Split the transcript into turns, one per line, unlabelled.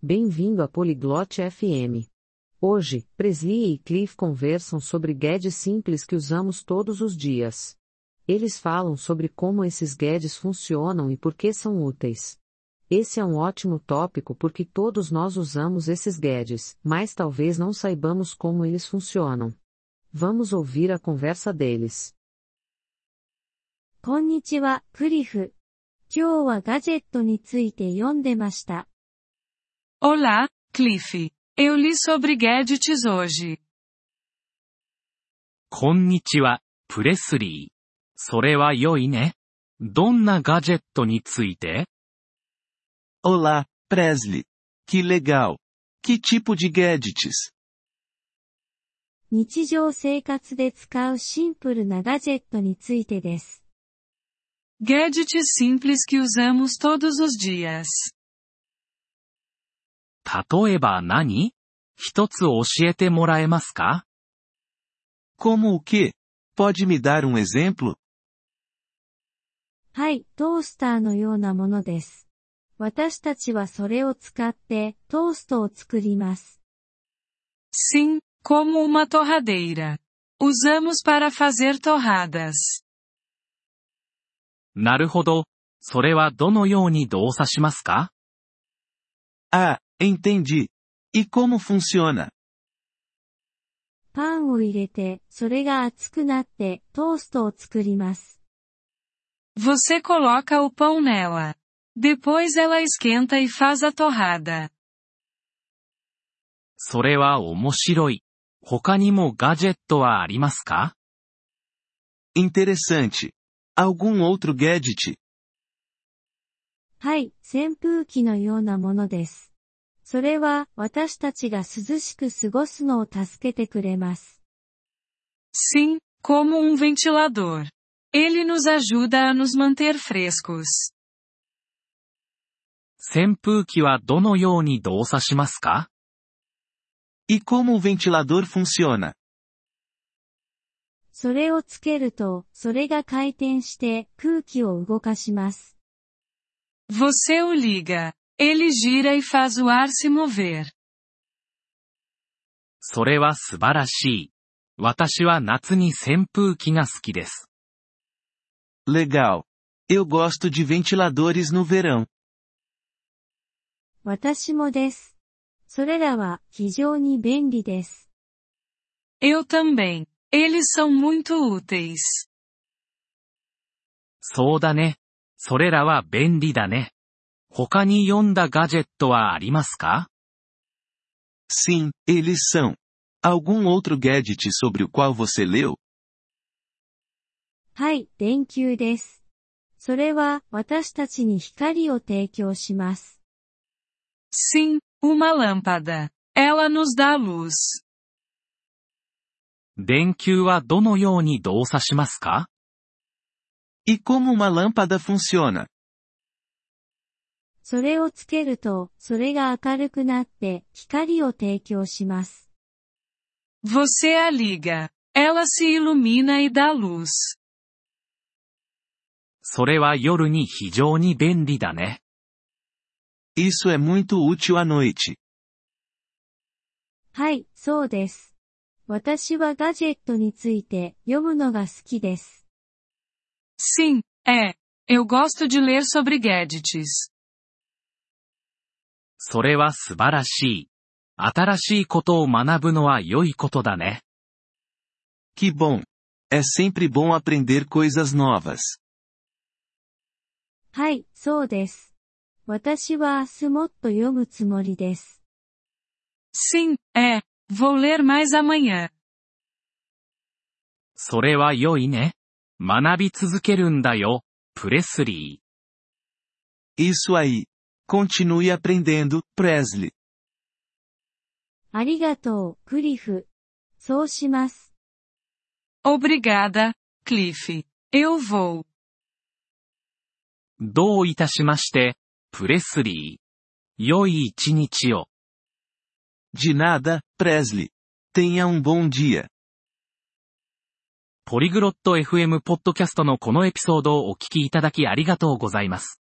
Bem-vindo a Poliglote FM. Hoje, Presley e Cliff conversam sobre gadgets simples que usamos todos os dias. Eles falam sobre como esses gadgets funcionam e por que são úteis. Esse é um ótimo tópico porque todos nós usamos esses gadgets, mas talvez não saibamos como eles funcionam. Vamos ouvir a conversa deles.
こんにちは、クリフ。今日はガジェットについて読んでました。
Olá, Cliff. Eu li sobre gadgets hoje.
こんにちは、プレスリー。それは良いね。どんなガジェットについて
Olá, Presley. Que legal. Que tipo de gadgets?
日常生活で使うシンプルなガジェットについてです。
Gadgets simples que usamos todos os dias.
例えば何？一つ教えてもらえますか？
はい、トースターのようなものです。私たちはそれを使ってトーストを作ります。
sim, como radeira。usamos fazer と radas。
なるほど。それはどのように動作しますか？
ああ、Entendi. E como funciona?
パンを入れて、それが熱くなってトーストを作ります。
Você coloca o pão nela. Depois ela esquenta e faz a torrada.
それは面白い。他にもガジェットはありますか
Interessante. Algum outro gadget?
はい、扇風機のようなものです。 それは私たちが涼しく過ごすのを助けてくれます。
Sim, como um ventilador. Ele nos ajuda a nos manter frescos.
扇風機はどのように動作しますか
E como o ventilador funciona?
それをつけると、それが回転して空気を動かします。
Você o liga. Ele gira e faz o ar se mover.
それは素晴らしい。私は夏に扇風機が好きです。
Legal. Eu gosto de ventiladores no verão.
私もです。それらは非常に便利です。
Eu também. Eles são muito úteis.
そうだね。それらは便利だね。 他に読んだガジェットはありますか
Sim, eles são. Algum outro gadget sobre o qual você leu?
はい、電球です。それは私たちに光を提供します。
Sim, uma lâmpada. Ela nos dá luz.
電球はどのように動作しますか
E como uma lâmpada funciona?
それをつけると、それが明るくなって光を提供します。
Você a liga. Ela se ilumina e dá luz.
それは夜に非常に便利だね。
Isso é muito útil à noite.
はい、そうです。私はガジェットについて読むのが好きです。
Sim, é. Eu gosto de ler sobre gadgets.
それは素晴らしい。新しいことを学ぶのは良いことだね。
Que bom! É sempre bom aprender coisas novas.
はい、そうです。私は明日もっと読むつもりです。
Sim, é. Vou ler mais amanhã.
それは良いね。学び続けるんだよ、プレスリ
ー。Isso aí. Continue aprendendo, Presley.
ありがとう、クリフ。そうします。
Obrigada, Cliff. Eu vou.
どういたしまして、プレスリー。良い一日を。
De nada, Presley. Tenha um bom dia.
ポリグロット FM ポッドキャストのこのエピソードをお聞きいただきありがとうございます。